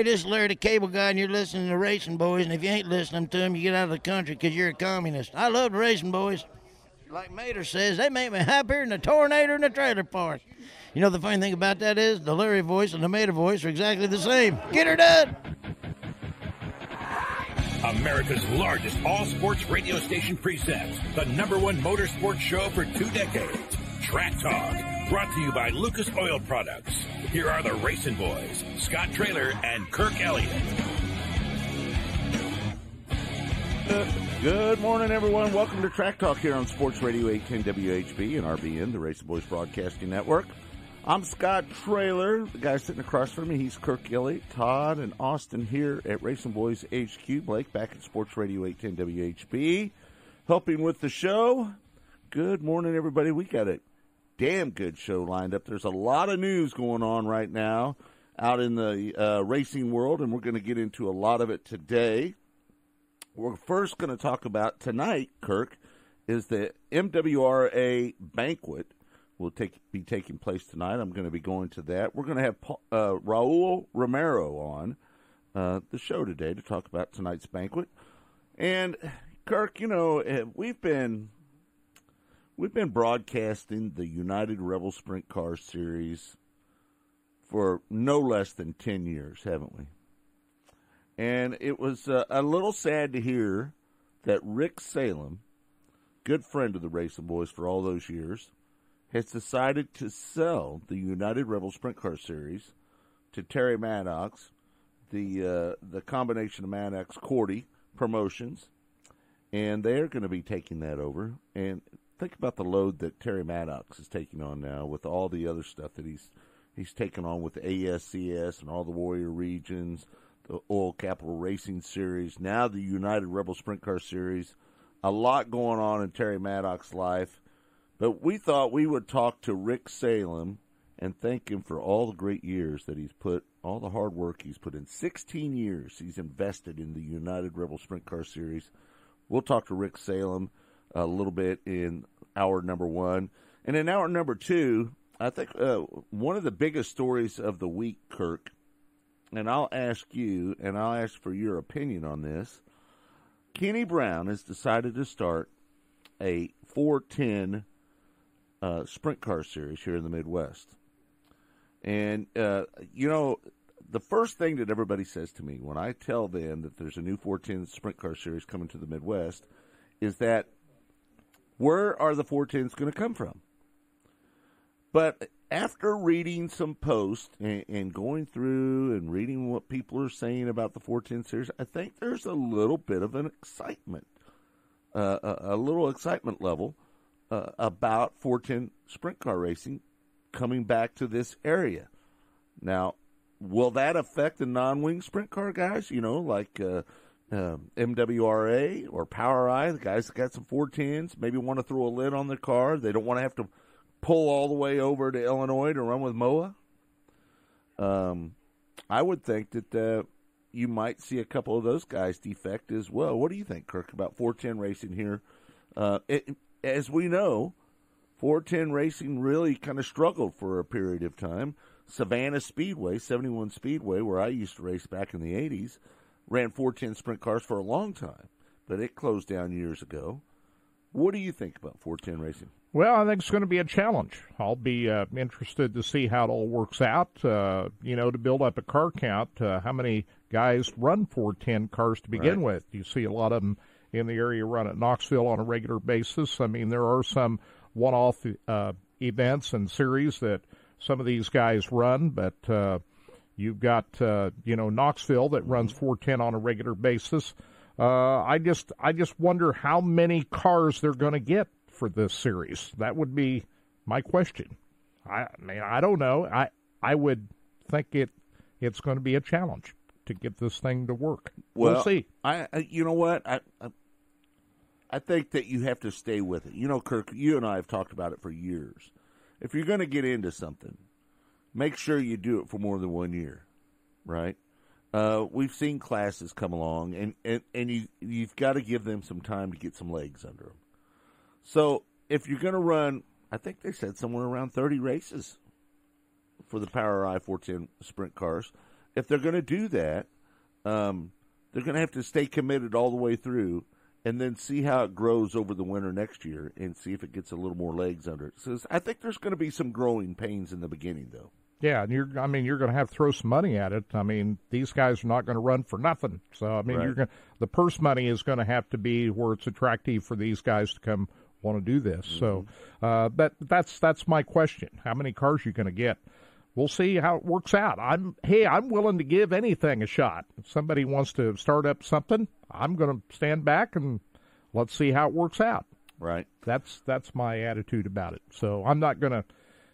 Hey, this is Larry the Cable Guy, and you're listening to Racing Boys. And if you ain't listening to them, you get out of the country because you're a communist. I love the Racing Boys. Like Mater says, they make me happier than a tornado in a trailer park. You know the funny thing about that is the Larry voice and the Mater voice are exactly the same. Get her done. America's largest all sports radio station presents the number one motorsports show for two decades. Track Talk, brought to you by Lucas Oil Products. Here are the Racing Boys, Scott Trailer and Kirk Elliott. Good morning, everyone. Welcome to Track Talk here on Sports Radio 810 WHB and RBN, the Racing Boys Broadcasting Network. I'm Scott Trailer. The guy sitting across from me, he's Kirk Elliott, Todd, and Austin here at Racing Boys HQ. Blake back at Sports Radio 810 WHB, helping with the show. Good morning, everybody. We got a damn good show lined up. There's a lot of news going on right now out in the uh, racing world, and we're going to get into a lot of it today. We're first going to talk about tonight, Kirk, is the MWRA banquet will take be taking place tonight. I'm going to be going to that. We're going to have uh, Raul Romero on uh, the show today to talk about tonight's banquet. And Kirk, you know, eh, we've been we've been broadcasting the United Rebel Sprint Car Series for no less than ten years, haven't we? And it was uh, a little sad to hear that Rick Salem, good friend of the Racing Boys for all those years, has decided to sell the United Rebel Sprint Car Series to Terry Maddox, the uh, the combination of Maddox Cordy Promotions, and they're going to be taking that over. And think about the load that Terry Maddox is taking on now with all the other stuff that he's he's taken on with ASCS and all the Warrior regions, the Oil Capital Racing Series, now the United Rebel Sprint Car Series. A lot going on in Terry Maddox's life but we thought we would talk to Rick Salem and thank him for all the great years that he's put, all the hard work he's put in. 16 years he's invested in the United Rebel Sprint Car Series. We'll talk to Rick Salem a little bit in hour number one. And in hour number two, I think uh, one of the biggest stories of the week, Kirk, and I'll ask you, and I'll ask for your opinion on this. Kenny Brown has decided to start a 410 uh, sprint car series here in the Midwest. And, uh, you know, the first thing that everybody says to me when I tell them that there's a new 410 sprint car series coming to the Midwest is that where are the 410s going to come from? But after reading some posts and, and, going through and reading what people are saying about the 410 series, I think there's a little bit of an excitement, uh, a, a little excitement level uh, about 410 sprint car racing coming back to this area. Now, will that affect the non-wing sprint car guys? You know, like uh, uh, MWRA or POWRi, the guys that got some 410s, maybe want to throw a lid on their car. They don't want to have to pull all the way over to Illinois to run with MOA. Um, I would think that uh, you might see a couple of those guys defect as well. What do you think, Kirk, about 410 racing here? Uh, it, as we know, 410 racing really kind of struggled for a period of time. Savannah Speedway, 71 Speedway, where I used to race back in the 80s, ran 410 sprint cars for a long time, but it closed down years ago. What do you think about 410 racing? Well, I think it's going to be a challenge. I'll be uh, interested to see how it all works out. Uh, you know, to build up a car count, uh, how many guys run 410 cars to begin right. with? You see a lot of them in the area run at Knoxville on a regular basis. I mean, there are some one-off uh, events and series that some of these guys run, but uh, you've got uh, you know Knoxville that runs 410 on a regular basis. Uh, I just I just wonder how many cars they're going to get for this series. That would be my question. I, I mean I don't know. I I would think it it's going to be a challenge to get this thing to work. Well, we'll see. I, you know what, I, I, I think that you have to stay with it. You know, Kirk, you and I have talked about it for years. If you're going to get into something, make sure you do it for more than one year, right? Uh, we've seen classes come along, and, and, and you you've got to give them some time to get some legs under them. So if you're going to run, I think they said somewhere around 30 races for the POWRi 410 sprint cars. if they're going to do that, um, they're going to have to stay committed all the way through, and then see how it grows over the winter next year, and see if it gets a little more legs under it. So I think there's going to be some growing pains in the beginning, though. Yeah, and you're I mean you're going to have to throw some money at it. I mean these guys are not going to run for nothing. So I mean Right. you're going the purse money is going to have to be where it's attractive for these guys to come want to do this. So uh but that's that's my question. How many cars you going to get? We'll see how it works out. I'm hey, I'm willing to give anything a shot. If somebody wants to start up something, I'm going to stand back and let's see how it works out Right. that's that's my attitude about it. So I'm not going to,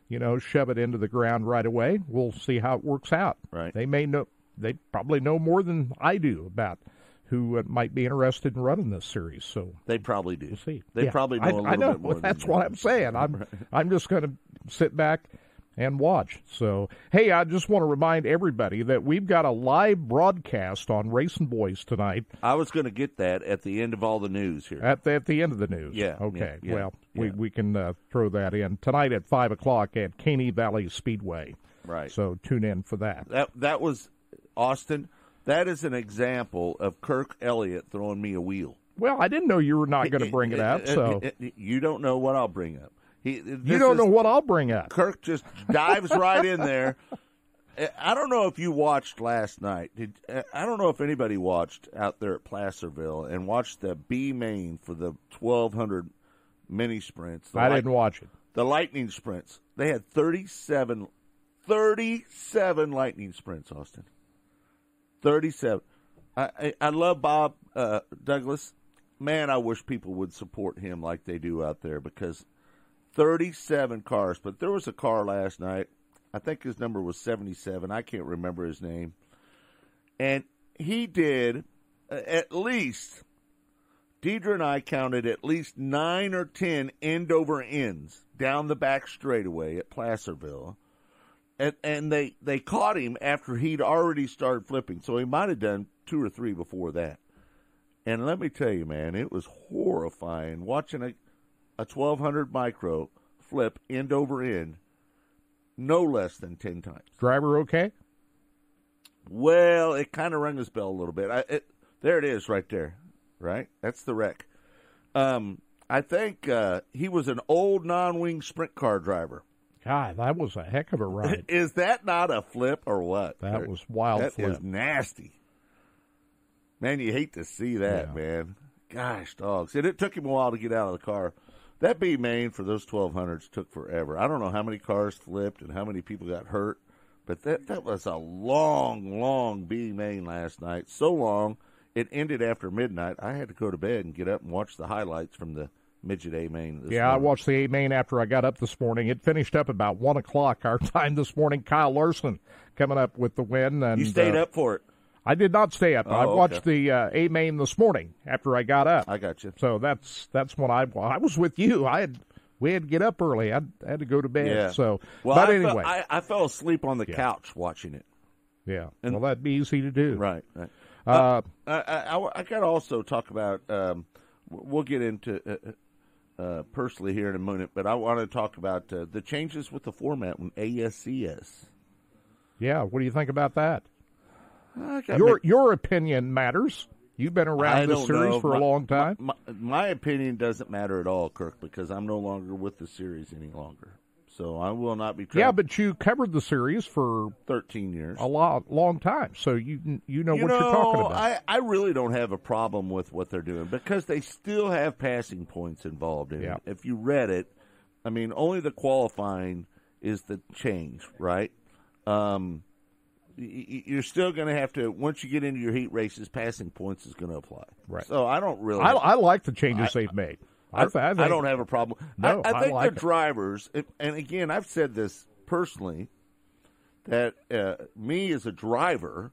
you know, shove it into the ground right away. We'll see how it works out. Right. They may know. They probably know more than I do about who uh, might be interested in running this series. So They probably do. we'll see. They Yeah, probably know I, a little I know. bit more. than That's what I'm saying. I'm I'm just going to sit back and watch. So hey, I just want to remind everybody that we've got a live broadcast on Racing Boys tonight I was going to get that at the end of all the news here. At the, at the end of the news. Yeah, Okay. yeah, yeah, well, we, yeah. we can uh, throw that in tonight at five o'clock at Caney Valley Speedway. Right. So tune in for that. That that was Austin. That is an example of Kirk Elliott throwing me a wheel. Well, I didn't know you were not going to bring it up, so you don't know what I'll bring up. He, you don't know what I'll bring up. Kirk just dives right in there. I don't know if you watched last night. Did I don't know if anybody watched out there at Placerville and watched the B main for the twelve hundred mini sprints. I light- didn't watch it. the lightning sprints. They had 37, 37 lightning sprints, Austin. 37. I, I, I love Bob uh, Douglas. Man, I wish people would support him like they do out there because 37 cars. But there was a car last night. I think his number was 77. I can't remember his name. And he did uh, at least Deidre and I counted at least nine or ten end over ends down the back straightaway at Placerville. And, and they, they caught him after he'd already started flipping, so he might have done two or three before that. And let me tell you, man, it was horrifying watching a, a 1200 micro flip end over end no less than 10 times. Driver okay? Well, it kind of rang his bell a little bit. I, it, there it is, right there. Right, that's the wreck. Um, I think uh, he was an old non-wing sprint car driver. God, that was a heck of a ride. Is that not a flip or what? That was wild That flip. is nasty. Man, you hate to see that, Yeah. man. Gosh, dogs. And it took him a while to get out of the car. That B main for those 1200s took forever. I don't know how many cars flipped and how many people got hurt, but that, that was a long, long B main last night. So long, it ended after midnight. I had to go to bed and get up and watch the highlights from the midget A main. This Yeah, I watched the A main after I got up this morning. It finished up about one o'clock our time this morning. Kyle Larson coming up with the win, and You stayed uh, up for it. I did not stay up. I Oh, watched okay. the uh, A main this morning after I got up. I got you. So that's that's when I I was with you. I had we had to get up early. I, I had to go to bed. Yeah. So, Well, but I anyway, fell, I, I fell asleep on the couch watching it. yeah. and- well, that'd be easy to do. Right, right. Uh, I, I, I got to also talk about. Um, we'll get into uh, uh, personally here in a minute, but I want to talk about uh, the changes with the format when ASCS. yeah. What do you think about that? Your your opinion matters. You've been I around this series know. for My- a long time. My, my opinion doesn't matter at all, Kirk, because I'm no longer with the series any longer. So I will not be. Yeah, but you covered the series for 13 years. a lot long time, so you you know you what know, you're talking about. I, I really don't have a problem with what they're doing because they still have passing points involved in Yeah. it. If you read it, I mean, only the qualifying is the change, right? Um, you're still going to have to once you get into your heat races, passing points is going to apply. Right. So I don't really. I, I like the changes they've made. I, I, I think, don't have a problem. No, I, I I think like the drivers, and- and again, I've said this personally, that uh, me as a driver,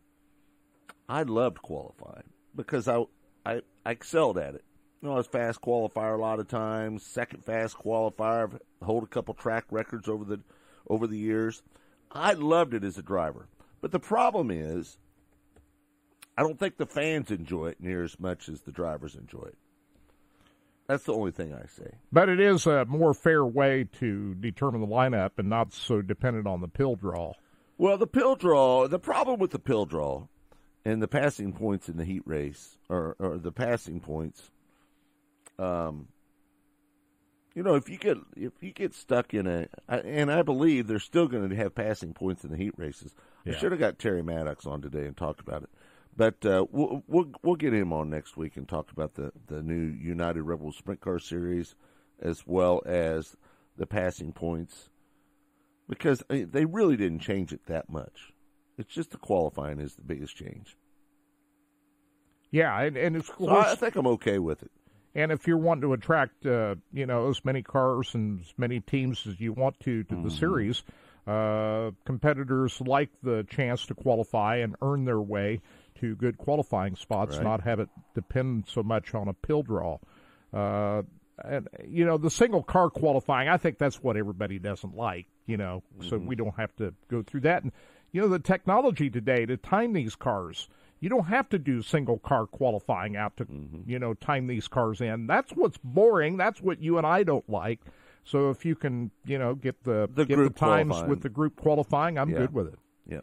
I loved qualifying because I, I I excelled at it. You know, I was fast qualifier a lot of times, second fast qualifier, I've hold a couple track records over the over the years. I loved it as a driver, but the problem is, I don't think the fans enjoy it near as much as the drivers enjoy it. That's the only thing I say. But it is a more fair way to determine the lineup and not so dependent on the pill draw. Well, the pill draw. The problem with the pill draw and the passing points in the heat race, or, or the passing points. Um, you know, if you get if you get stuck in a, and I believe they're still going to have passing points in the heat races. Yeah. I should have got Terry Maddox on today and talked about it, but uh, we'll, we'll we'll get him on next week and talk about the the new United Rebel Sprint Car Series, as well as the passing points, because I mean, they really didn't change it that much. It's just the qualifying is the biggest change. Yeah, and, and it's So I think I'm okay with it. And if you're wanting to attract, uh, you know, as many cars and as many teams as you want to to the series, uh, competitors like the chance to qualify and earn their way to good qualifying spots, Right. not have it depend so much on a pill draw. Uh, and you know, the single car qualifying, I think that's what everybody doesn't like. You know, so we don't have to go through that. And you know, the technology today to time these cars. You don't have to do single car qualifying out to, you know, time these cars in. That's what's boring. That's what you and I don't like. So if you can, you know, get the, The get group the times qualifying. with the group qualifying, I'm Yeah. good with it. Yeah.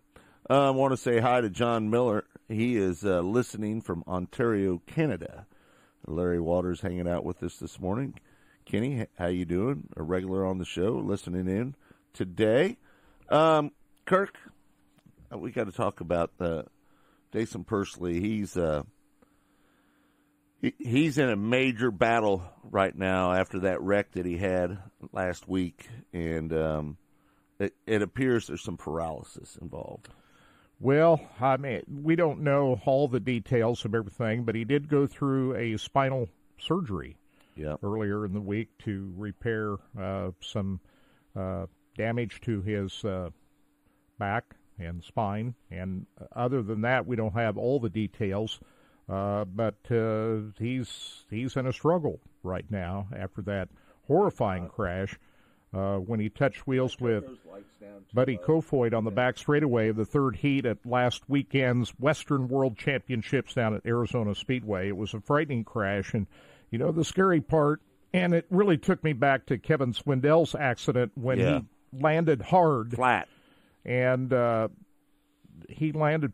Uh, I want to say hi to John Miller. He is uh, listening from Ontario, Canada. Larry Waters hanging out with us this morning. Kenny, how you doing? A regular on the show, listening in today. Um, Kirk, uh, we got to talk about uh, Daison Pursley. He's uh, he's in a major battle right now after that wreck that he had last week, and um, it, it appears there's some paralysis involved. Well, I mean, we don't know all the details of everything, but he did go through a spinal surgery Yeah. earlier in the week to repair uh, some uh, damage to his uh, back and spine. And other than that, we don't have all the details. Uh, but uh, he's he's in a struggle right now after that horrifying crash uh, when he touched wheels with Buddy Kofoid on the back straightaway of the third heat at last weekend's Western World Championships down at Arizona Speedway. It was a frightening crash, and you know the scary part, and it really took me back to Kevin Swindell's accident when Yeah. he landed hard Flat. and uh, he landed.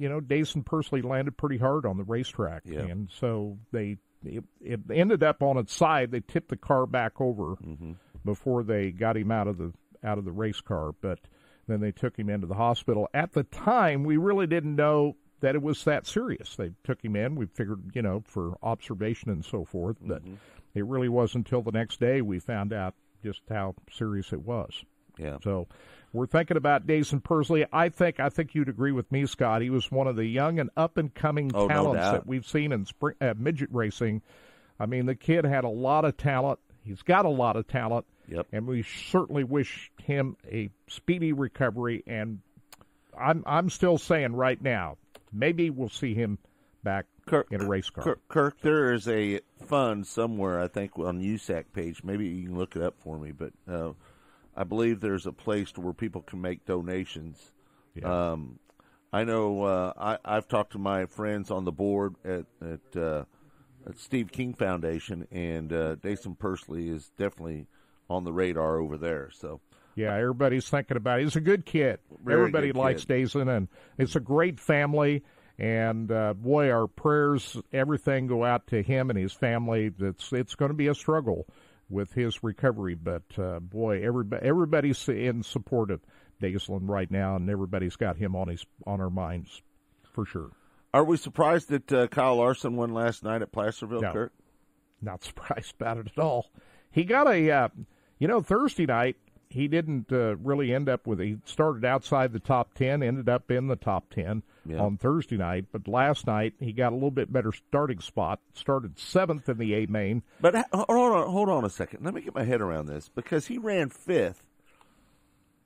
You know, Daison Pursley landed pretty hard on the racetrack, Yeah. and so they it, it ended up on its side. They tipped the car back over Mm-hmm. before they got him out of the out of the race car, but then they took him into the hospital. At the time, we really didn't know that it was that serious. They took him in. We figured, you know, for observation and so forth, but it really wasn't until the next day we found out just how serious it was. Yeah. So we're thinking about Daison Pursley. I think I think you'd agree with me, Scott. He was one of the young and up and coming Oh, talents doubt. that we've seen in spring, uh, midget racing. I mean, the kid had a lot of talent. He's got a lot of talent. Yep. And we certainly wish him a speedy recovery. And I'm I'm still saying right now, maybe we'll see him back Kirk, in a race car. Kirk, Kirk, there is a fund somewhere, I think, on USAC page. Maybe you can look it up for me, but uh, I believe there's a place to where people can make donations. Yeah. Um, I know uh, I, I've talked to my friends on the board at at, uh, at Steve King Foundation, and uh, Daison Pursley is definitely on the radar over there. So Yeah, everybody's thinking about it. He's a good kid. Very Everybody good likes kid. And it's a great family. And uh, boy, our prayers, everything go out to him and his family. It's it's going to be a struggle with his recovery, but uh, boy, everybody everybody's in support of Daison right now, and everybody's got him on his on our minds for sure. are we surprised that uh, Kyle Larson won last night at Placerville, No. Kirk? not surprised about it at all. He got a, uh, you know, Thursday night. He didn't uh, really end up with. He started outside the top ten, ended up in the top ten Yeah. on Thursday night. But last night he got a little bit better starting spot. Started seventh in the A main. But hold on, hold on a second. Let me get my head around this because he ran fifth.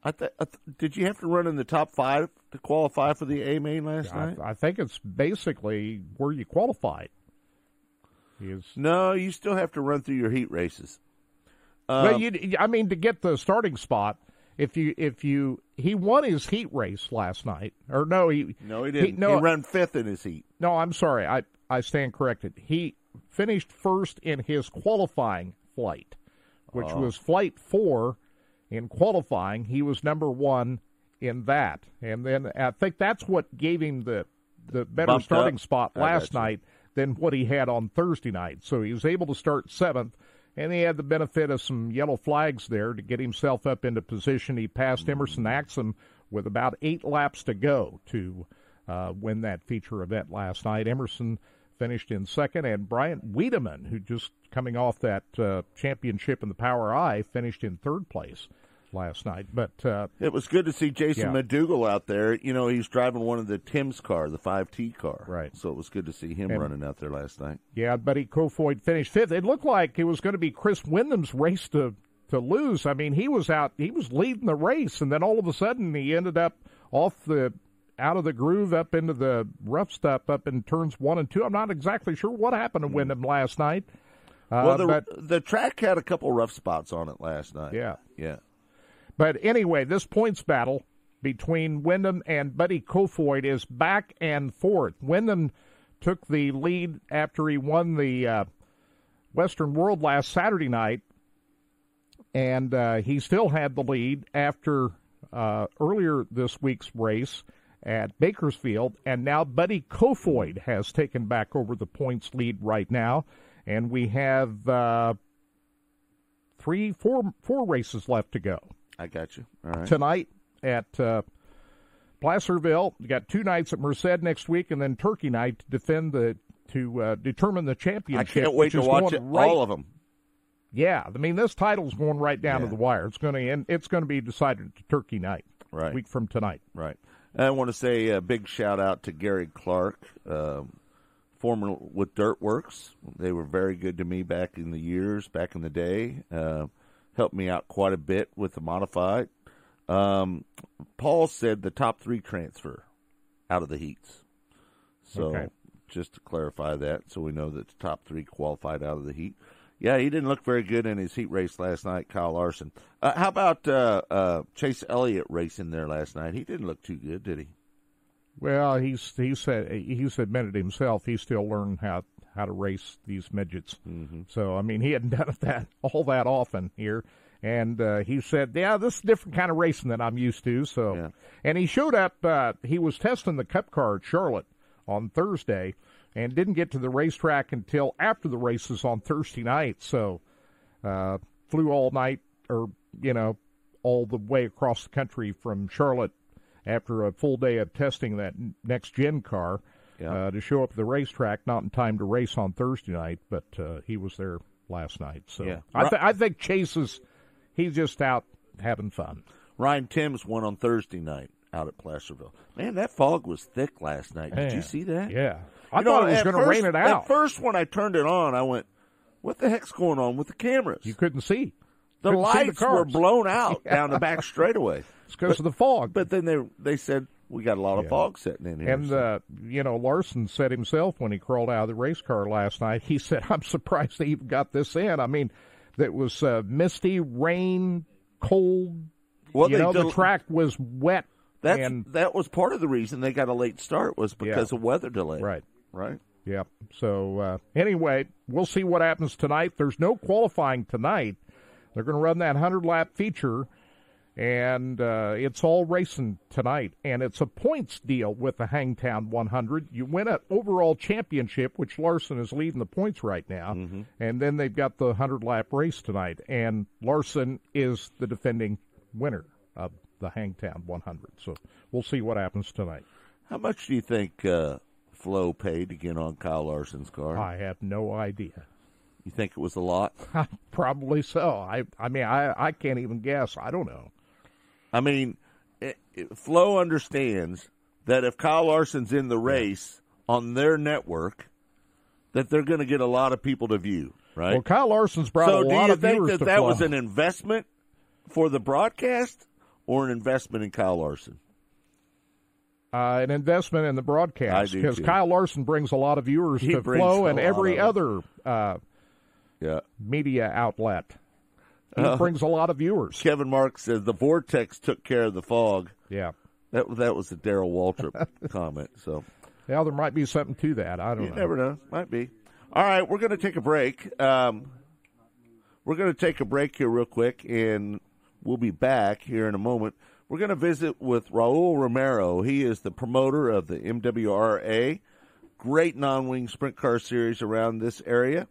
I, th- I th- did you have to run in the top five to qualify for the A main last I, night? I think it's basically where you qualified. Is No, you still have to run through your heat races. well, um, you, I mean, to get the starting spot, if you if you he won his heat race last night, or no, he No, he didn't. no, he ran fifth in his heat. No, I'm sorry. I, I stand corrected. He finished first in his qualifying flight, which oh. was flight four in qualifying. He was number one in that, and then I think that's what gave him the the better Bumped starting up. spot last night than what he had on Thursday night. So he was able to start seventh, and he had the benefit of some yellow flags there to get himself up into position. He passed Emerson Axsom with about eight laps to go to uh, win that feature event last night. Emerson finished in second, and Bryant Wiedeman, who just coming off that uh, championship in the POWRi, finished in third place last night. But uh, It was good to see Jason Yeah. McDougal out there. You know, he's driving one of the Tim's car, the 5T car. Right. So it was good to see him And- running out there last night. Yeah, Buddy Kofoid finished fifth. It looked like it was going to be Chris Windom's race to to lose. I mean, he was out, he was leading the race, and then all of a sudden he ended up off the out of the groove up into the rough stuff up in turns one and two. I'm not exactly sure what happened to Windom last night. Uh, well, the, but the track had a couple rough spots on it last night. yeah, Yeah. But anyway, this points battle between Windom and Buddy Kofoid is back and forth. Windom took the lead after he won the uh, Western World last Saturday night, and uh, he still had the lead after uh, earlier this week's race at Bakersfield, and now Buddy Kofoid has taken back over the points lead right now, and we have uh, three, four, four races left to go I got you. All right. tonight at uh, Placerville. You got two nights at Merced next week, and then Turkey night to defend the to uh, determine the championship. I can't wait to watch it, right, all of them. Yeah, I mean this title's going right down Yeah. to the wire. It's going to end. It's going to be decided to Turkey night, Right. week from tonight. Right. I want to say a big shout out to Gary Clark, um, former with Dirtworks. They were very good to me back in the years, back in the day. Uh, helped me out quite a bit with the modified. Um, Paul said the top three transfer out of the heats. So Okay. just to clarify that, so we know that the top three qualified out of the heat. Yeah, he didn't look very good in his heat race last night, Kyle Larson. Uh, how about uh, uh, Chase Elliott racing there last night? He didn't look too good, did he? Well, he's he said he's admitted himself he's still learning how how to race these midgets. Mm-hmm. So I mean, he hadn't done that all that often here, and uh, he said, "Yeah, this is a different kind of racing that I'm used to." So, Yeah. and he showed up. Uh, he was testing the Cup car at Charlotte on Thursday, and didn't get to the racetrack until after the races on Thursday night. So, uh, flew all night, or you know, all the way across the country from Charlotte after a full day of testing that next gen car Yeah. uh, to show up at the racetrack, not in time to race on Thursday night, but uh, he was there last night. So Yeah. I, th- I think Chase is he's just out having fun. Ryan Timms won on Thursday night out at Placerville. Man, that fog was thick last night. Did Yeah. you see that? Yeah, I You thought know, it was going to rain it out. At first, when I turned it on, I went, "What the heck's going on with the cameras?" you couldn't see. the couldn't see the lights were blown out down the back straightaway. It's because of the fog. But then they they said we got a lot of Yeah. fog setting in here. And so- uh, you know, Larson said himself when he crawled out of the race car last night. He said, "I'm surprised they even got this in." I mean, that was uh, misty, rain, cold. well, you know, the track was wet. That's, and that was part of the reason they got a late start was because Yeah. of weather delay. right. Right. Yeah. So uh, anyway, we'll see what happens tonight. There's no qualifying tonight. They're going to run that hundred lap feature, and uh, it's all racing tonight. And it's a points deal with the Hangtown 100. You win an overall championship, which Larson is leading the points right now, and then they've got the hundred lap race tonight. And Larson is the defending winner of the Hangtown 100. So we'll see what happens tonight. How much do you think uh, Flo paid to get on Kyle Larson's car? I have no idea. You think it was a lot? Probably so. I I mean I I can't even guess. I don't know. I mean, it, it, Flo understands that if Kyle Larson's in the race on their network, that they're going to get a lot of people to view, right? Well, Kyle Larson's brought so, a do lot you of think viewers that to that Flo. was an investment for the broadcast or an investment in Kyle Larson? uh, an investment in the broadcast because. Kyle Larson brings a lot of viewers He to brings Flo and every other uh, Yeah. media outlet. He Uh, brings a lot of viewers. Kevin Marks says the vortex took care of the fog. Yeah. That that was a Darrell Waltrip comment. So Yeah, there might be something to that. I don't you know. never know. Might be. All right, we're going to take a break. Um, we're going to take a break here real quick, and we'll be back here in a moment We're going to visit with Raul Romero. He is the promoter of the MWRA, great non wing sprint car series around this area.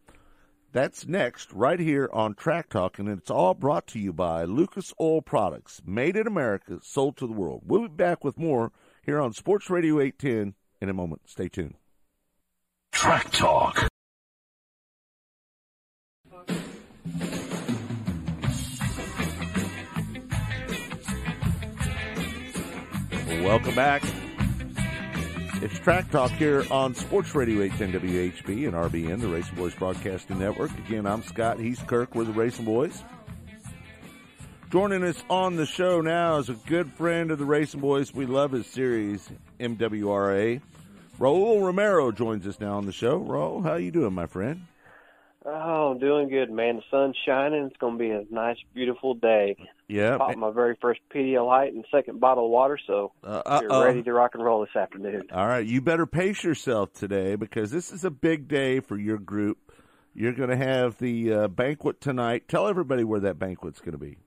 That's next, right here on Track Talk, and it's all brought to you by Lucas Oil Products, made in America, sold to the world. We'll be back with more here on Sports Radio 810 in a moment. Stay tuned. Track Talk. Welcome back. It's Track Talk here on Sports Radio 810 WHB and RBN, the Racing Boys Broadcasting Network. Again, I'm Scott. He's Kirk. We're the Racing Boys. Joining us on the show now is a good friend of the Racing Boys. We love his series, MWRA. Raul Romero joins us now on the show. Raul, how you doing, my friend? Oh, doing good, man. The sun's shining. It's going to be a nice, beautiful day. Yeah. Popped my very first Pedialyte and second bottle of water, so Uh, you're ready to rock and roll this afternoon. All right, you better pace yourself today because this is a big day for your group. You're going to have the uh, banquet tonight. Tell everybody where that banquet's going to be.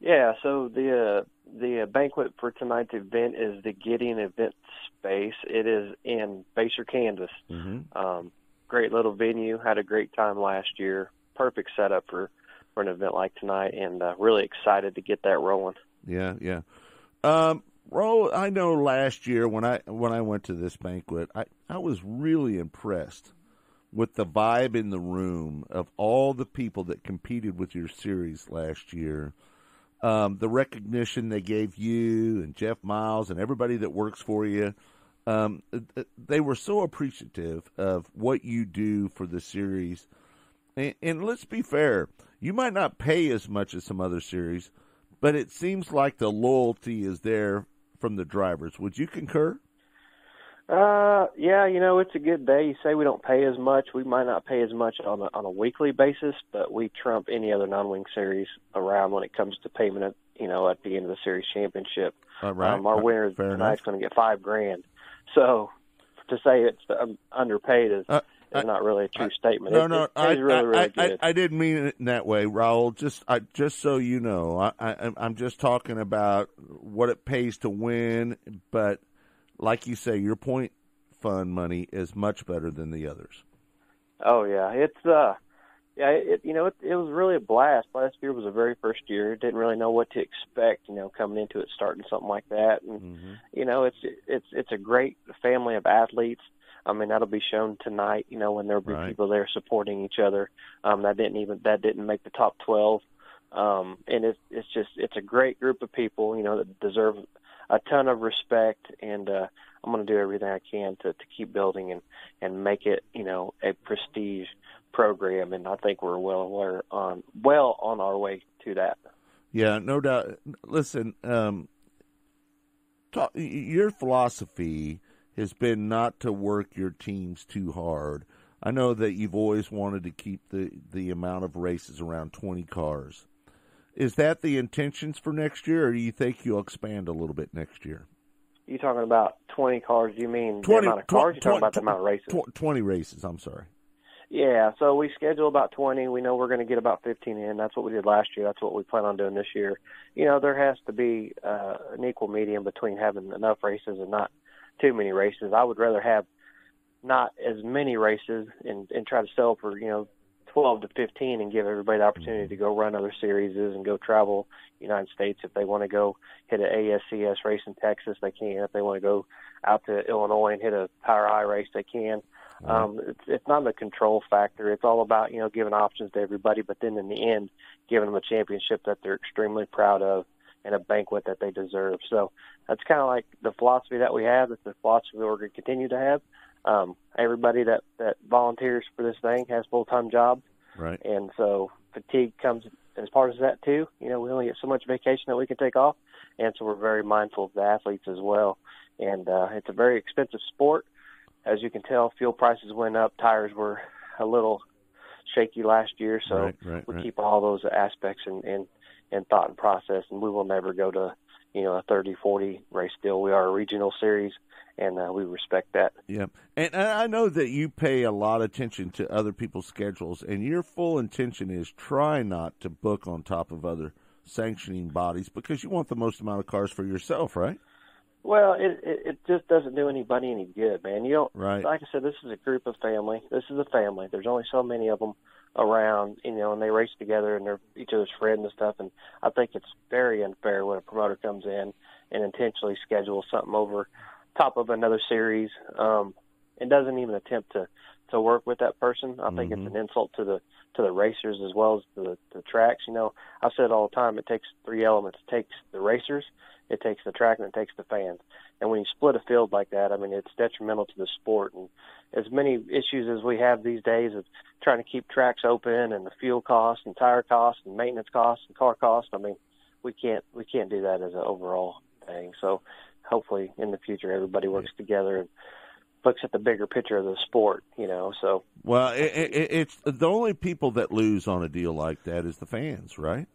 Yeah, so the uh, the uh, banquet for tonight's event is the Gideon Event Space. It is in Basehor, Kansas. Mm-hmm. Um, great little venue. Had a great time last year. Perfect setup for for an event like tonight, and uh, really excited to get that rolling. Yeah, yeah. Um, Ro, I know last year when I when I went to this banquet, I I was really impressed with the vibe in the room of all the people that competed with your series last year. Um, the recognition they gave you and Jeff Miles and everybody that works for you. Um, they were so appreciative of what you do for the series. And, and let's be fair, you might not pay as much as some other series, but it seems like the loyalty is there from the drivers. Would you concur? Uh, yeah, you know, it's a good day. You say we don't pay as much. We might not pay as much on a, on a weekly basis, but we trump any other non-wing series around when it comes to payment. At, you know, at the end of the series championship, All right. um, our winner Fair tonight's going to get five grand. So to say it's um, underpaid is Uh, is not really a true statement. No, it, no, it I, really, really I, I, good. I, I didn't mean it in that way, Raul. Just, I, just so you know, I, I, I'm just talking about what it pays to win. But like you say, your point fund money is much better than the others. Oh yeah, it's uh, yeah, it you know it, it was really a blast. Last year was the very first year. Didn't really know what to expect. You know, coming into it, starting something like that, and Mm-hmm. you know it's it's it's a great family of athletes. I mean that'll be shown tonight. You know when there'll be Right. people there supporting each other. Um, that didn't even that didn't make the top twelve. Um, and it's it's just it's a great group of people. You know that deserve a ton of respect and. uh I'm going to do everything I can to, to keep building and, and make it, you know, a prestige program. And I think we're well aware on well on our way to that. Yeah, no doubt. Listen, um, talk, your philosophy has been not to work your teams too hard. I know that you've always wanted to keep the, the amount of races around 20 cars. Is that the intentions for next year, or do you think you'll expand a little bit next year? You talking about 20 cars? You mean 20 the amount of cars? You talking tw- about the amount of races? 20 races, I'm sorry. Yeah, so we schedule about 20. We know we're going to get about 15 in. That's what we did last year. That's what we plan on doing this year. You know, there has to be uh, an equal medium between having enough races and not too many races. I would rather have not as many races and, and try to sell for, you know, 12 to 15 and give everybody the opportunity to go run other series and go travel United States. If they want to go hit an ASCS race in Texas, they can. If they want to go out to Illinois and hit a POWRi race, they can. Um, it's, it's not a control factor. It's all about you know giving options to everybody, but then in the end, giving them a championship that they're extremely proud of and a banquet that they deserve. So that's kind of like the philosophy that we have. It's the philosophy we're going to continue to have. Um, everybody that that volunteers for this thing has full time jobs, Right. and so fatigue comes as part of that too. You know, we only get so much vacation that we can take off, and so we're very mindful of the athletes as well. And uh, it's a very expensive sport, as you can tell. Fuel prices went up, tires were a little shaky last year, so Right, right, we right. keep all those aspects in, in in thought and process. And we will never go to you know a 30, 40 race deal. We are a regional series, and uh, we respect that. Yeah, and I I know that you pay a lot of attention to other people's schedules, and your full intention is try not to book on top of other sanctioning bodies because you want the most amount of cars for yourself, right? Well, it, it it just doesn't do anybody any good, man. You don't. Right. Like I said, this is a group of family. This is a family. There's only so many of them around, you know, and they race together and they're each other's friends and stuff. And I think it's very unfair when a promoter comes in and intentionally schedules something over top of another series, um, and doesn't even attempt to to work with that person. I think Mm-hmm. it's an insult to the to the racers as well as the the tracks. You know, I've said all the time it takes three elements. It takes the racers, it takes the track, and it takes the fans. And when you split a field like that, I mean, it's detrimental to the sport. And as many issues as we have these days of trying to keep tracks open and the fuel costs and tire costs and maintenance costs and car costs, I mean, we can't we can't do that as an overall thing. So hopefully in the future everybody works together and looks at the bigger picture of the sport. You know, so Well, it, it, it's the only people that lose on a deal like that is the fans, right?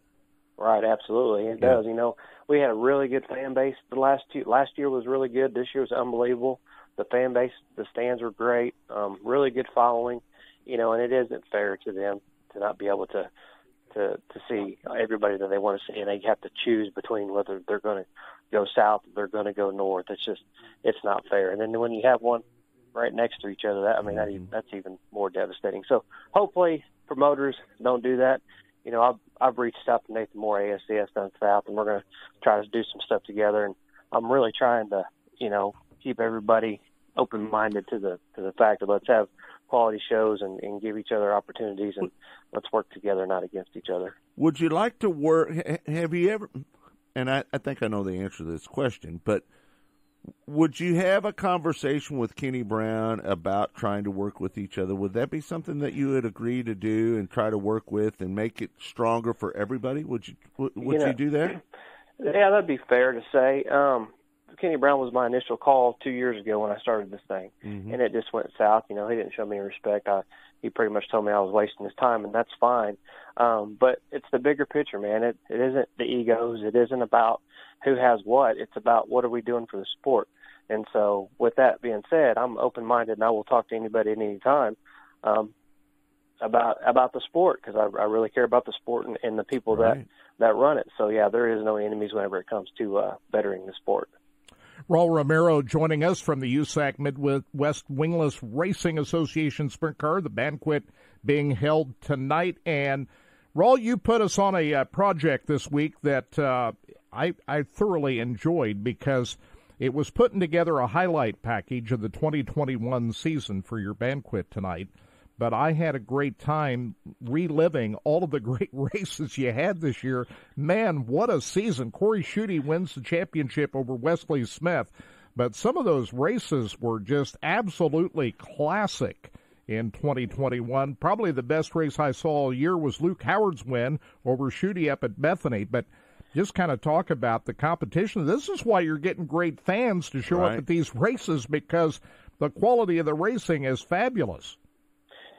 Right, absolutely. It Yeah. does. You know, we had a really good fan base. The last two last year was really good. This year was unbelievable. The fan base, the stands were great. Um, really good following. You know, and it isn't fair to them to not be able to to to see everybody that they want to see, and they have to choose between whether they're going to go south or they're going to go north. It's just it's not fair. And then when you have one right next to each other, that I mean that even, that's even more devastating. So hopefully promoters don't do that you know, I've I've reached out to Nathan Moore, ASCS down south, and we're going to try to do some stuff together. And I'm really trying to, you know, keep everybody open minded to the to the fact that let's have quality shows and, and give each other opportunities and let's work together, not against each other. Would you like to work? Have you ever? And I, I think I know the answer to this question, but would you have a conversation with Kenny Brown about trying to work with each other? Would that be something that you would agree to do and try to work with and make it stronger for everybody? Would you would, would You you know- do that? Yeah, that'd be fair to say. Um, Kenny Brown was my initial call two years ago when I started this thing, Mhm. and it just went south. You know, he didn't show me any respect. I, he pretty much told me I was wasting his time, and that's fine. Um, but it's the bigger picture, man. It it isn't the egos. It isn't about who has what. It's about what are we doing for the sport. And so, with that being said, I'm open minded, and I will talk to anybody at any time um, about about the sport because I, I really care about the sport and, and the people that that run it. So yeah, there is no enemies whenever it comes to uh, bettering the sport. Raul Romero joining us from the USAC Midwest Wingless Racing Association Sprint Car, the banquet being held tonight. And Raul, you put us on a uh, project this week that uh, I, I thoroughly enjoyed because it was putting together a highlight package of the 2021 season for your banquet tonight. But I had a great time reliving all of the great races you had this year. Man, what a season. Corey Schutte wins the championship over Wesley Smith. But some of those races were just absolutely classic in 2021. Probably the best race I saw all year was Luke Howard's win over Schutte up at Bethany. But just kind of talk about the competition. This is why you're getting great fans to show Right. up at these races because the quality of the racing is fabulous.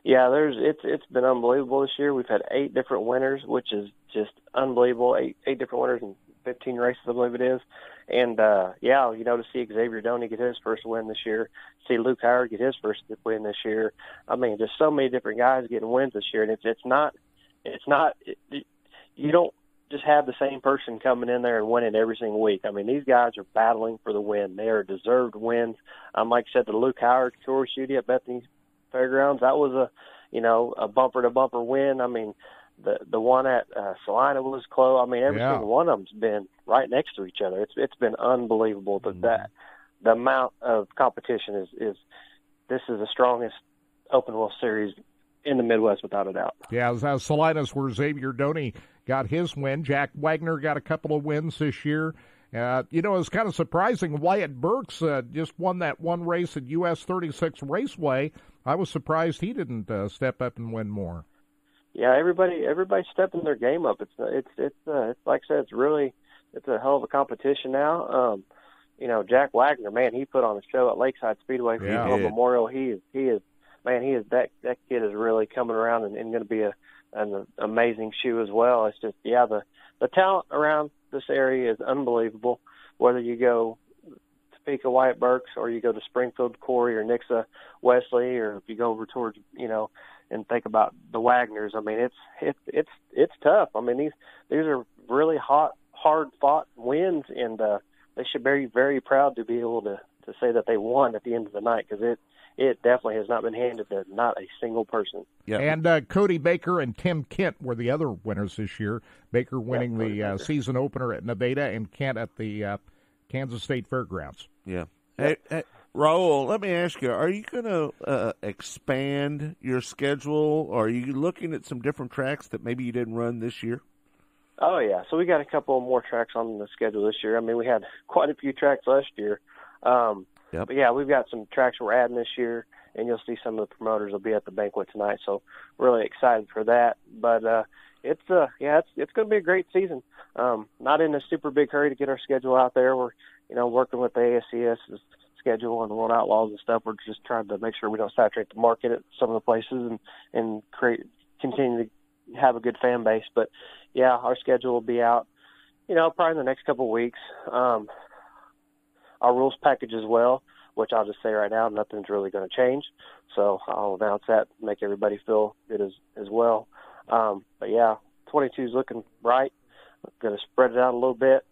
Yeah, there's it's it's been unbelievable this year. We've had eight different winners, which is just unbelievable. Eight eight different winners in 15 races, I believe it is. And uh yeah, you know, to see Xavier Doney get his first win this year, see Luke Howard get his first win this year. I mean, just so many different guys getting wins this year, and it's it's not it's not it, it, you don't just have the same person coming in there and winning every single week. I mean, these guys are battling for the win. They are deserved wins. Um, like I said, the Luke Howard, Corey Schutte at Bethany Fairgrounds, that was a you know a bumper to bumper win. I mean, the the one at uh, Salina was close. I mean, every Yeah. single one of them's been right next to each other. It's it's been unbelievable that that the amount of competition is is this is the strongest open wheel series in the Midwest without a doubt. Yeah, Salinas where Xavier Doney got his win. Jack Wagner got a couple of wins this year. Uh, you know, it's kind of surprising. Wyatt Burks uh, just won that one race at US 36 Raceway. I was surprised he didn't uh, step up and win more. Yeah, everybody everybody's stepping their game up. It's it's it's uh, it's like I said, it's really it's a hell of a competition now. Um, you know, Jack Wagner, man, he put on a show at Lakeside Speedway for Yeah. Memorial. He is he is man, he is that that kid is really coming around and, and going to be a an amazing shoe as well. It's just yeah, the the talent around this area is unbelievable. Whether you go to Topeka Wyatt Burks or you go to Springfield Corey or Nixa Wesley or if you go over towards you know and think about the Wagners. I mean, it's it's it's it's tough. I mean, these these are really hot, hard fought wins, and uh, they should be very, proud to be able to to say that they won at the end of the night because it it definitely has not been handed to not a single person. Yeah. And uh, Cody Baker and Tim Kent were the other winners this year. Baker winning yeah, the uh, season opener at Nevada and Kent at the uh, Kansas State Fairgrounds. Yeah. Hey, hey, Raul, let me ask you: Are you going to uh, expand your schedule? Or are you looking at some different tracks that maybe you didn't run this year? Oh yeah, so we got a couple more tracks on the schedule this year. I mean, we had quite a few tracks last year. Um, Yep. But yeah, we've got some tracks we're adding this year, and you'll see some of the promoters will be at the banquet tonight. So really excited for that. But uh, it's uh, yeah, it's it's going to be a great season. Um, not in a super big hurry to get our schedule out there. We're you know working with the ASCS schedule and the World Outlaws and stuff. We're just trying to make sure we don't saturate the market at some of the places and and create continue to have a good fan base. But yeah, our schedule will be out. You know, probably in the next couple of weeks. Um, our rules package as well, which I'll just say right now, nothing's really going to change. So I'll announce that, make everybody feel good as as well. Um, but yeah, 22 is looking bright. going to spread it out a little bit,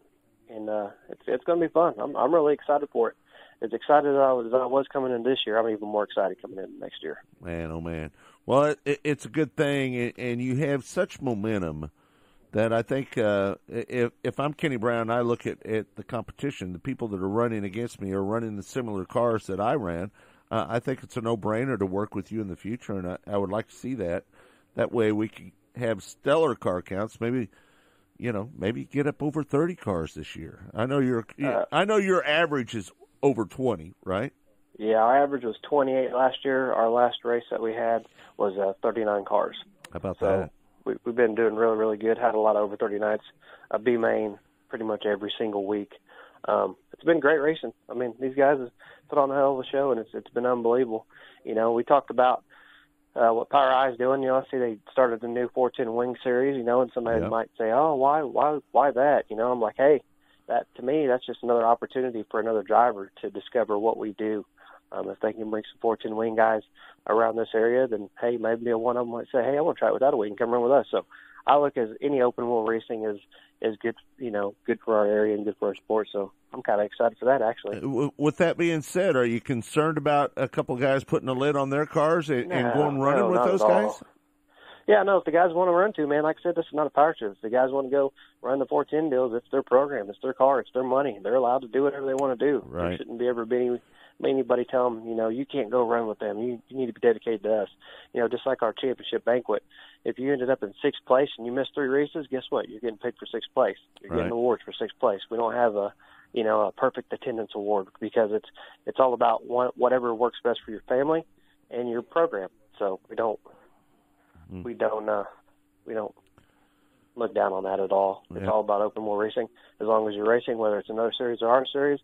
and uh, it's it's going to be fun. I'm I'm really excited for it. As excited as I was, as I was coming in this year, I'm even more excited coming in next year. Man, oh man. Well, it, it's a good thing, and you have such momentum that I think uh, if if I'm Kenny Brown, I look at, at the competition, the people that are running against me are running the similar cars that I ran. Uh, I think it's a no brainer to work with you in the future, and I, I would like to see that. That way, we can have stellar car counts. Maybe, you know, maybe get up over thirty cars this year. I know your uh, I know your average is over twenty, right? Yeah, our average was 28 last year. Our last race that we had was uh, 39 cars. How about so, that? We, we've been doing really, really good. Had a lot of over 30 nights, a B main pretty much every single week. Um, it's been great racing. I mean, these guys have put on a hell of a show, and it's it's been unbelievable. You know, we talked about uh, what POWRi is doing. You know, I see they started the new 410 Wing Series. You know, and somebody might say, "Oh, why, why, why that?" You know, I'm like, "Hey, that to me, that's just another opportunity for another driver to discover what we do um, if they can bring some 410 wing guys around this area, then hey, maybe one of them might say, hey, I want to try it without a wing, come run with us. So I look as any open wheel racing is is good, you know, good for our area and good for our sport. So I'm kind of excited for that, actually. Uh, with that being said, are you concerned about a couple guys putting a lid on their cars and, nah, and going running no, with those guys? Yeah, no. If the guys want to run to, man, like I said, this is not a power trip. If the guys want to go run the 410 deals, it's their program, it's their car, it's their money. They're allowed to do whatever they want to do. Right. There shouldn't be ever be any anybody tell them, you know, you can't go run with them. You, you need to be dedicated to us. You know, just like our championship banquet. If you ended up in sixth place and you missed three races, guess what? You're getting picked for sixth place. You're right. getting awards for sixth place. We don't have a, you know, a perfect attendance award because it's it's all about one, whatever works best for your family and your program. So we don't mm. we don't uh, we don't look down on that at all. Yeah. It's all about open wheel racing. As long as you're racing, whether it's another series or our series,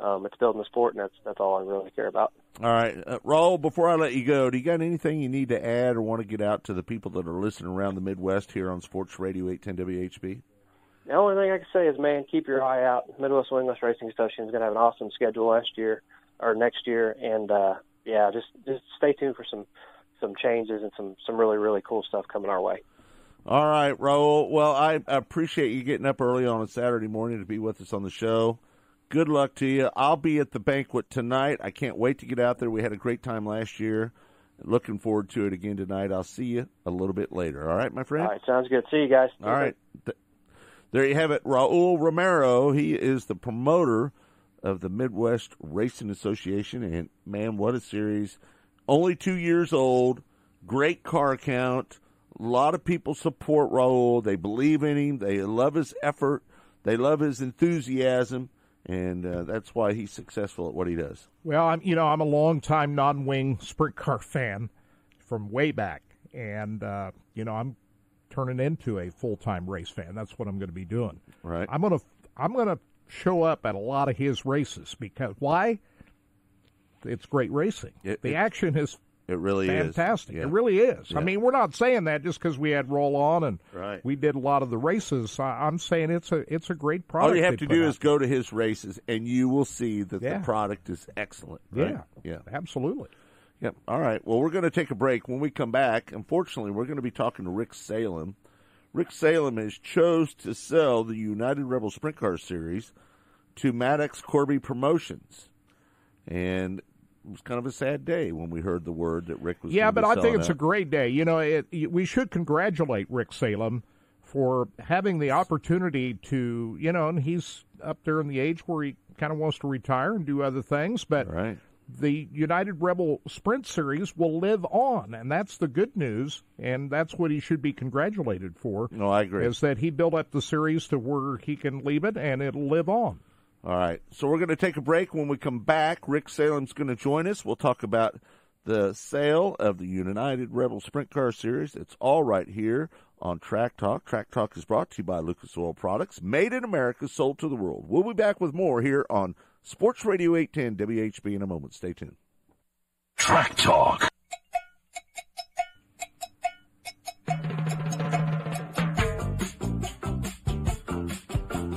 um, it's building the sport, and that's that's all I really care about. All right, uh, Raul. Before I let you go, do you got anything you need to add or want to get out to the people that are listening around the Midwest here on Sports Radio 810 WHB? The only thing I can say is, man, keep your eye out. Midwest Wingless Racing Association is going to have an awesome schedule last year or next year, and uh, yeah, just just stay tuned for some some changes and some some really really cool stuff coming our way. All right, Raul. Well, I appreciate you getting up early on a Saturday morning to be with us on the show. Good luck to you. I'll be at the banquet tonight. I can't wait to get out there. We had a great time last year. Looking forward to it again tonight. I'll see you a little bit later. All right, my friend? All right, sounds good. See you guys. All right. There you have it. Raul Romero. He is the promoter of the Midwest Racing Association. And man, what a series. Only two years old. Great car count. A lot of people support Raul. They believe in him. They love his effort. They love his enthusiasm and uh, that's why he's successful at what he does. Well, I'm you know I'm a long-time non-wing sprint car fan from way back, and uh, you know I'm turning into a full-time race fan. That's what I'm going to be doing. Right. I'm gonna I'm gonna show up at a lot of his races because why? It's great racing. It, the action is it really fantastic. is. Yeah. It really is. Yeah. I mean, we're not saying that just because we had roll on and right. we did a lot of the races. I, am saying it's a it's a great product. All you have to do out. is go to his races, and you will see that yeah. the product is excellent. Right? Yeah, yeah, absolutely. Yep. All right. Well, we're going to take a break. When we come back, unfortunately, we're going to be talking to Rick Salem. Rick Salem has chose to sell the United Rebel Sprint Car Series to Maddox Corby Promotions, and it was kind of a sad day when we heard the word that Rick was. Yeah, but I think it's out. a great day. You know, it, we should congratulate Rick Salem for having the opportunity to, you know, and he's up there in the age where he kind of wants to retire and do other things, but right. the United Rebel Sprint Series will live on, and that's the good news, and that's what he should be congratulated for. No, I agree. Is that he built up the series to where he can leave it and it'll live on. All right. So we're going to take a break. When we come back, Rick Salem's going to join us. We'll talk about the sale of the United Rebel Sprint Car Series. It's all right here on Track Talk. Track Talk is brought to you by Lucas Oil Products, made in America, sold to the world. We'll be back with more here on Sports Radio 810 WHB in a moment. Stay tuned. Track Talk.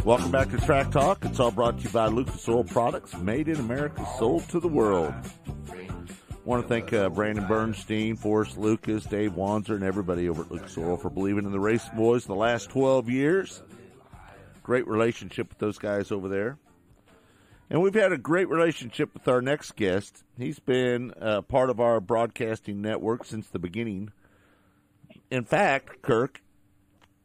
Welcome back to Track Talk. It's all brought to you by Lucas Oil Products, made in America, sold to the world. I Want to thank uh, Brandon Bernstein, Forrest Lucas, Dave Wanzer, and everybody over at Lucas Oil for believing in the Race Boys the last 12 years. Great relationship with those guys over there. And we've had a great relationship with our next guest. He's been uh, part of our broadcasting network since the beginning. In fact, Kirk,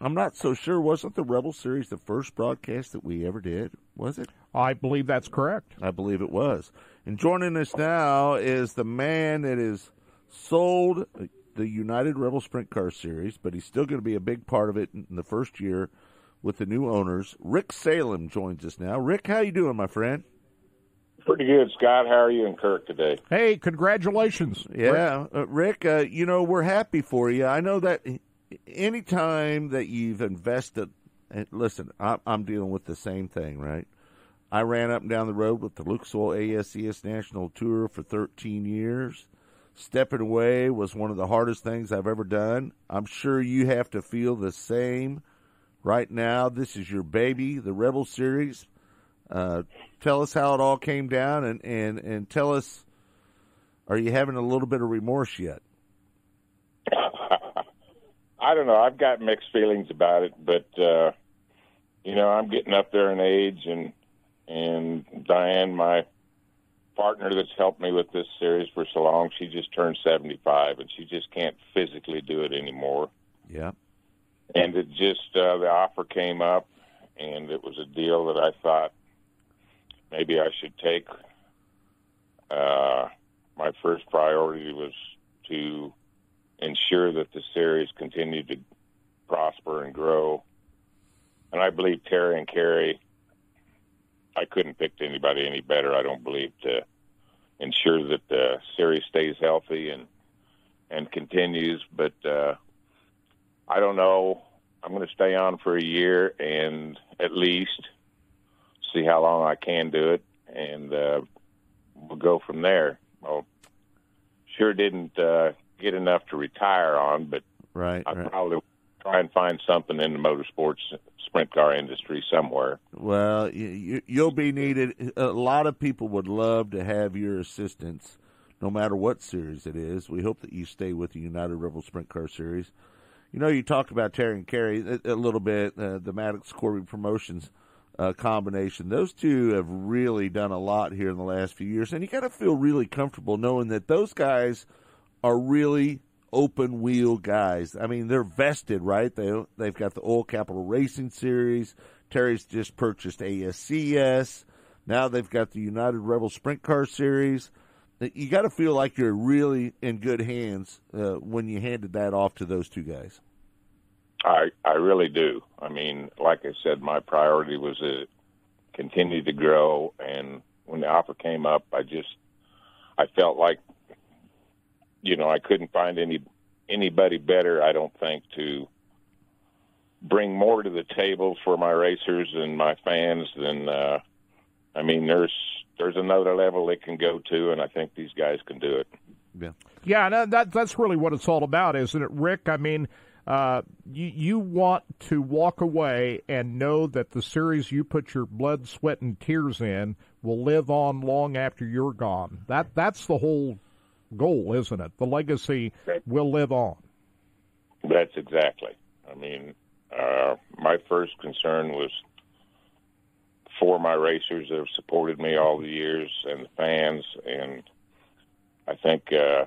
I'm not so sure. Wasn't the Rebel Series the first broadcast that we ever did? Was it? I believe that's correct. I believe it was. And joining us now is the man that has sold the United Rebel Sprint Car Series, but he's still going to be a big part of it in the first year with the new owners. Rick Salem joins us now. Rick, how you doing, my friend? Pretty good, Scott. How are you and Kirk today? Hey, congratulations. Yeah, Rick, uh, Rick uh, you know, we're happy for you. I know that anytime that you've invested, listen, I'm, dealing with the same thing, right? I ran up and down the road with the Oil ASCS National Tour for 13 years. Stepping away was one of the hardest things I've ever done. I'm sure you have to feel the same right now. This is your baby, the Rebel Series. Uh, tell us how it all came down, and, and, and tell us, are you having a little bit of remorse yet? I don't know. I've got mixed feelings about it, but uh, you know, I'm getting up there in age, and and Diane, my partner that's helped me with this series for so long, she just turned 75, and she just can't physically do it anymore. Yeah. And it just uh, the offer came up, and it was a deal that I thought maybe I should take. Uh, my first priority was to ensure that the series continued to prosper and grow. And I believe Terry and Kerry, I couldn't pick anybody any better, I don't believe, to ensure that the series stays healthy and and continues. But uh, I don't know. I'm going to stay on for a year and at least see how long I can do it, and uh, we'll go from there. Well, sure didn't uh, get enough to retire on, but right, I'll right. probably try and find something in the motorsports sprint car industry somewhere. Well, you, you'll be needed. A lot of people would love to have your assistance, no matter what series it is. We hope that you stay with the United Rebel Sprint Car Series. You know, you talked about Terry and Kerry a, a little bit, uh, the Maddox Corby Promotions uh, combination. Those two have really done a lot here in the last few years, and you got to feel really comfortable knowing that those guys are really open wheel guys. I mean, they're vested, right? They they've got the Oil Capital Racing Series. Terry's just purchased ASCS. Now they've got the United Rebel Sprint Car Series. You got to feel like you're really in good hands uh, when you handed that off to those two guys. I I really do. I mean, like I said, my priority was to continue to grow, and when the offer came up, I just I felt like you know I couldn't find any anybody better. I don't think to bring more to the table for my racers and my fans than uh, I mean. There's there's another level they can go to, and I think these guys can do it. Yeah, yeah, no, that that's really what it's all about, isn't it, Rick? I mean. Uh, you, you want to walk away and know that the series you put your blood, sweat, and tears in will live on long after you're gone. That that's the whole goal, isn't it? The legacy will live on. That's exactly. I mean, uh, my first concern was for my racers that have supported me all the years and the fans. And I think, uh,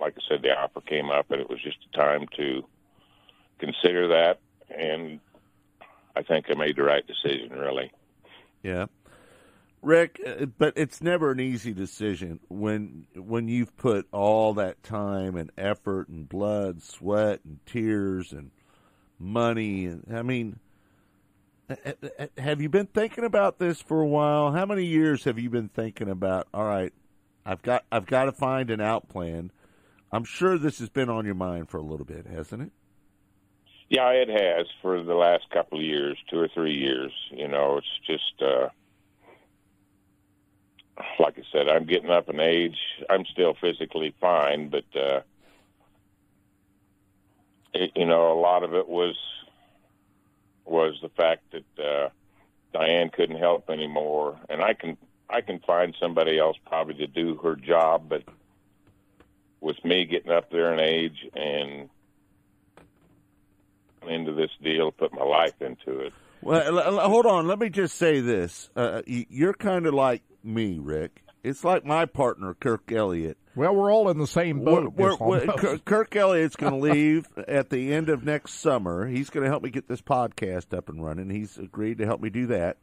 like I said, the offer came up, and it was just a time to consider that. And I think I made the right decision, really. Yeah. Rick, uh, but it's never an easy decision when when you've put all that time and effort and blood, sweat and tears and money and I mean have you been thinking about this for a while? How many years have you been thinking about all right, I've got I've got to find an out plan. I'm sure this has been on your mind for a little bit, hasn't it? Yeah, it has for the last couple of years, two or three years. You know, it's just uh like I said, I'm getting up in age. I'm still physically fine, but uh, it, you know, a lot of it was was the fact that uh, Diane couldn't help anymore, and I can I can find somebody else probably to do her job, but with me getting up there in age and into this deal, put my life into it. Well, hold on. Let me just say this: uh, you're kind of like me, Rick. It's like my partner, Kirk Elliott. Well, we're all in the same boat. We're, we're, Kirk Elliott's going to leave at the end of next summer. He's going to help me get this podcast up and running. He's agreed to help me do that.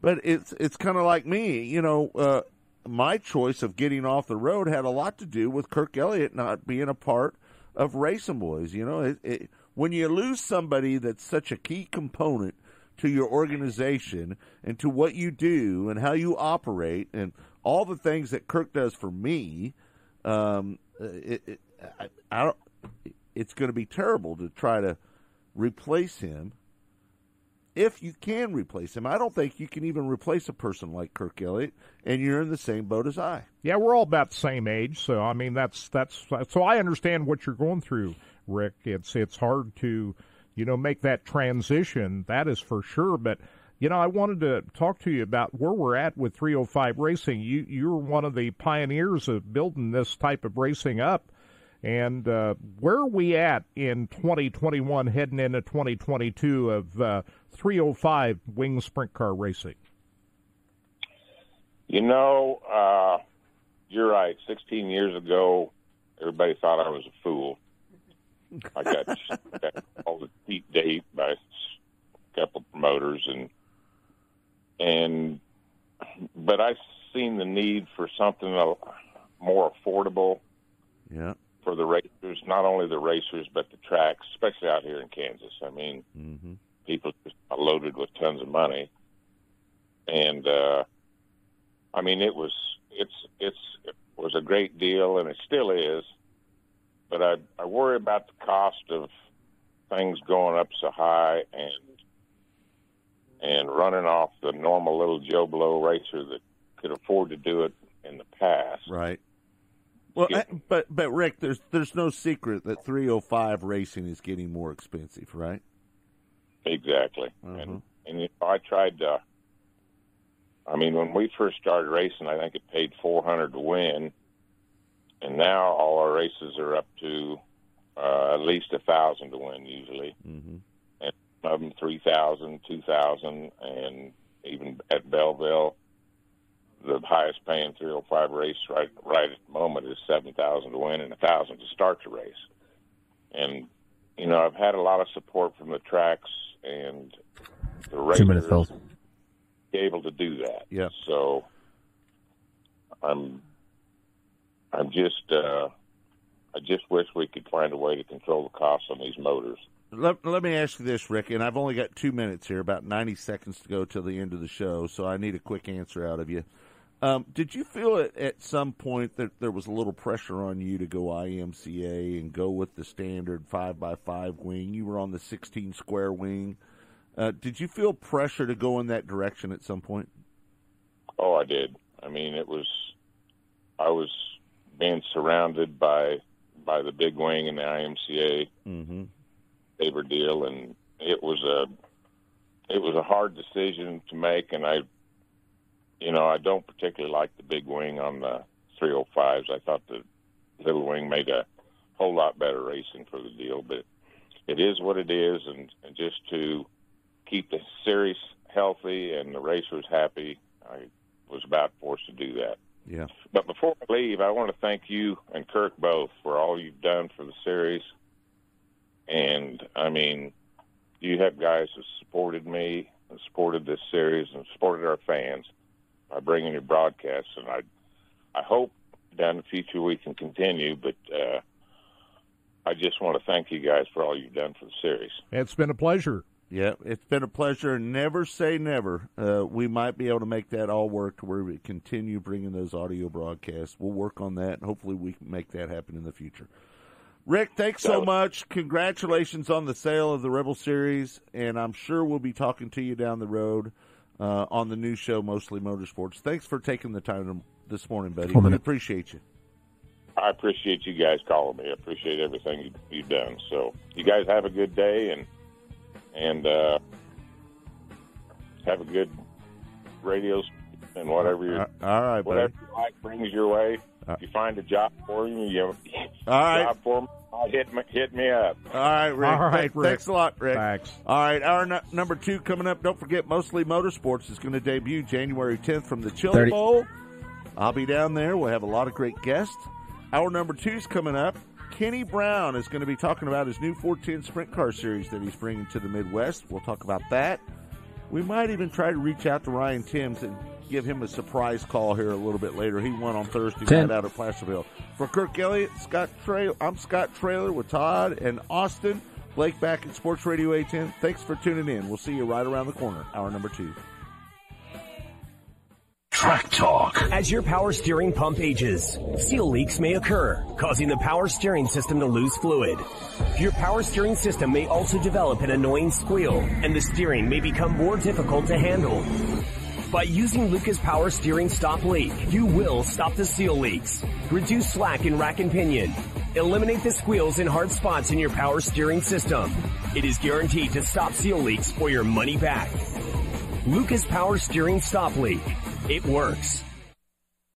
But it's it's kind of like me, you know. Uh, my choice of getting off the road had a lot to do with Kirk Elliott not being a part of Racinboys. You know, it, it, when you lose somebody that's such a key component to your organization and to what you do and how you operate and all the things that Kirk does for me, um, it, it, I, I don't, it's going to be terrible to try to replace him. If you can replace him, I don't think you can even replace a person like Kirk Elliott, and you're in the same boat as I. Yeah, we're all about the same age, so I mean that's that's so I understand what you're going through, Rick. It's it's hard to, you know, make that transition. That is for sure, but you know, I wanted to talk to you about where we're at with 305 racing. You you're one of the pioneers of building this type of racing up. And uh, where are we at in 2021, heading into 2022 of uh, 305 wing sprint car racing? You know, uh, you're right. 16 years ago, everybody thought I was a fool. I got, got all the cheap date by a couple promoters, and and but I've seen the need for something more affordable. Yeah. For the racers, not only the racers but the tracks, especially out here in Kansas. I mean, mm-hmm. people just loaded with tons of money, and uh, I mean it was it's it's it was a great deal, and it still is. But I I worry about the cost of things going up so high, and and running off the normal little Joe Blow racer that could afford to do it in the past. Right. Well, I, but but Rick, there's there's no secret that 305 racing is getting more expensive, right? Exactly. Uh-huh. And and I tried to. I mean, when we first started racing, I think it paid 400 to win, and now all our races are up to uh, at least a thousand to win usually. Mm-hmm of them three thousand, two thousand, and even at Belleville, the highest paying 305 race right right at the moment is 7,000 to win and a 1,000 to start the race. And you know, I've had a lot of support from the tracks and the racers be able to do that. Yeah. So I'm I'm just uh I just wish we could find a way to control the costs on these motors. Let, let me ask you this, Rick, and I've only got two minutes here, about 90 seconds to go till the end of the show, so I need a quick answer out of you. Um, did you feel at, at some point that there was a little pressure on you to go IMCA and go with the standard 5x5 wing? You were on the 16 square wing. Uh, did you feel pressure to go in that direction at some point? Oh, I did. I mean, it was, I was being surrounded by by the big wing in the IMCA. Mm-hmm favor deal, and it was a it was a hard decision to make, and I, you know, I don't particularly like the big wing on the 305s. I thought the little wing made a whole lot better racing for the deal, but it is what it is, and, and just to keep the series healthy and the racers happy, I was about forced to do that. Yeah. But before I leave, I want to thank you and Kirk both for all you've done for the series. And I mean, you have guys who supported me and supported this series and supported our fans by bringing your broadcasts. And I, I hope down the future we can continue. But uh, I just want to thank you guys for all you've done for the series. It's been a pleasure. Yeah, it's been a pleasure. Never say never. Uh, we might be able to make that all work to where we continue bringing those audio broadcasts. We'll work on that. And hopefully, we can make that happen in the future. Rick, thanks so much. Congratulations on the sale of the Rebel Series, and I'm sure we'll be talking to you down the road uh, on the new show, Mostly Motorsports. Thanks for taking the time this morning, buddy. We appreciate you. I appreciate you guys calling me. I appreciate everything you've done. So, you guys have a good day and and uh, have a good radio and whatever you Uh, all right, whatever buddy. you like brings your way. Uh, if you find a job for you, you All right. job for me, hit me, hit me up. All right, Rick. All right, Th- Rick. Thanks a lot, Rick. Thanks. All right, our n- number two coming up. Don't forget, Mostly Motorsports is going to debut January 10th from the Chili 30. Bowl. I'll be down there. We'll have a lot of great guests. Our number two's coming up. Kenny Brown is going to be talking about his new 410 Sprint Car Series that he's bringing to the Midwest. We'll talk about that. We might even try to reach out to Ryan Timms and give him a surprise call here a little bit later. He won on Thursday Tim. night out of Placerville. For Kirk Elliott, Scott Trail, I'm Scott Trailer with Todd and Austin. Blake back at Sports Radio 810. Thanks for tuning in. We'll see you right around the corner, hour number two. Track Talk. As your power steering pump ages, seal leaks may occur, causing the power steering system to lose fluid. Your power steering system may also develop an annoying squeal, and the steering may become more difficult to handle. By using Lucas Power Steering Stop Leak, you will stop the seal leaks, reduce slack in rack and pinion, eliminate the squeals and hard spots in your power steering system. It is guaranteed to stop seal leaks or your money back. Lucas Power Steering Stop Leak. It works.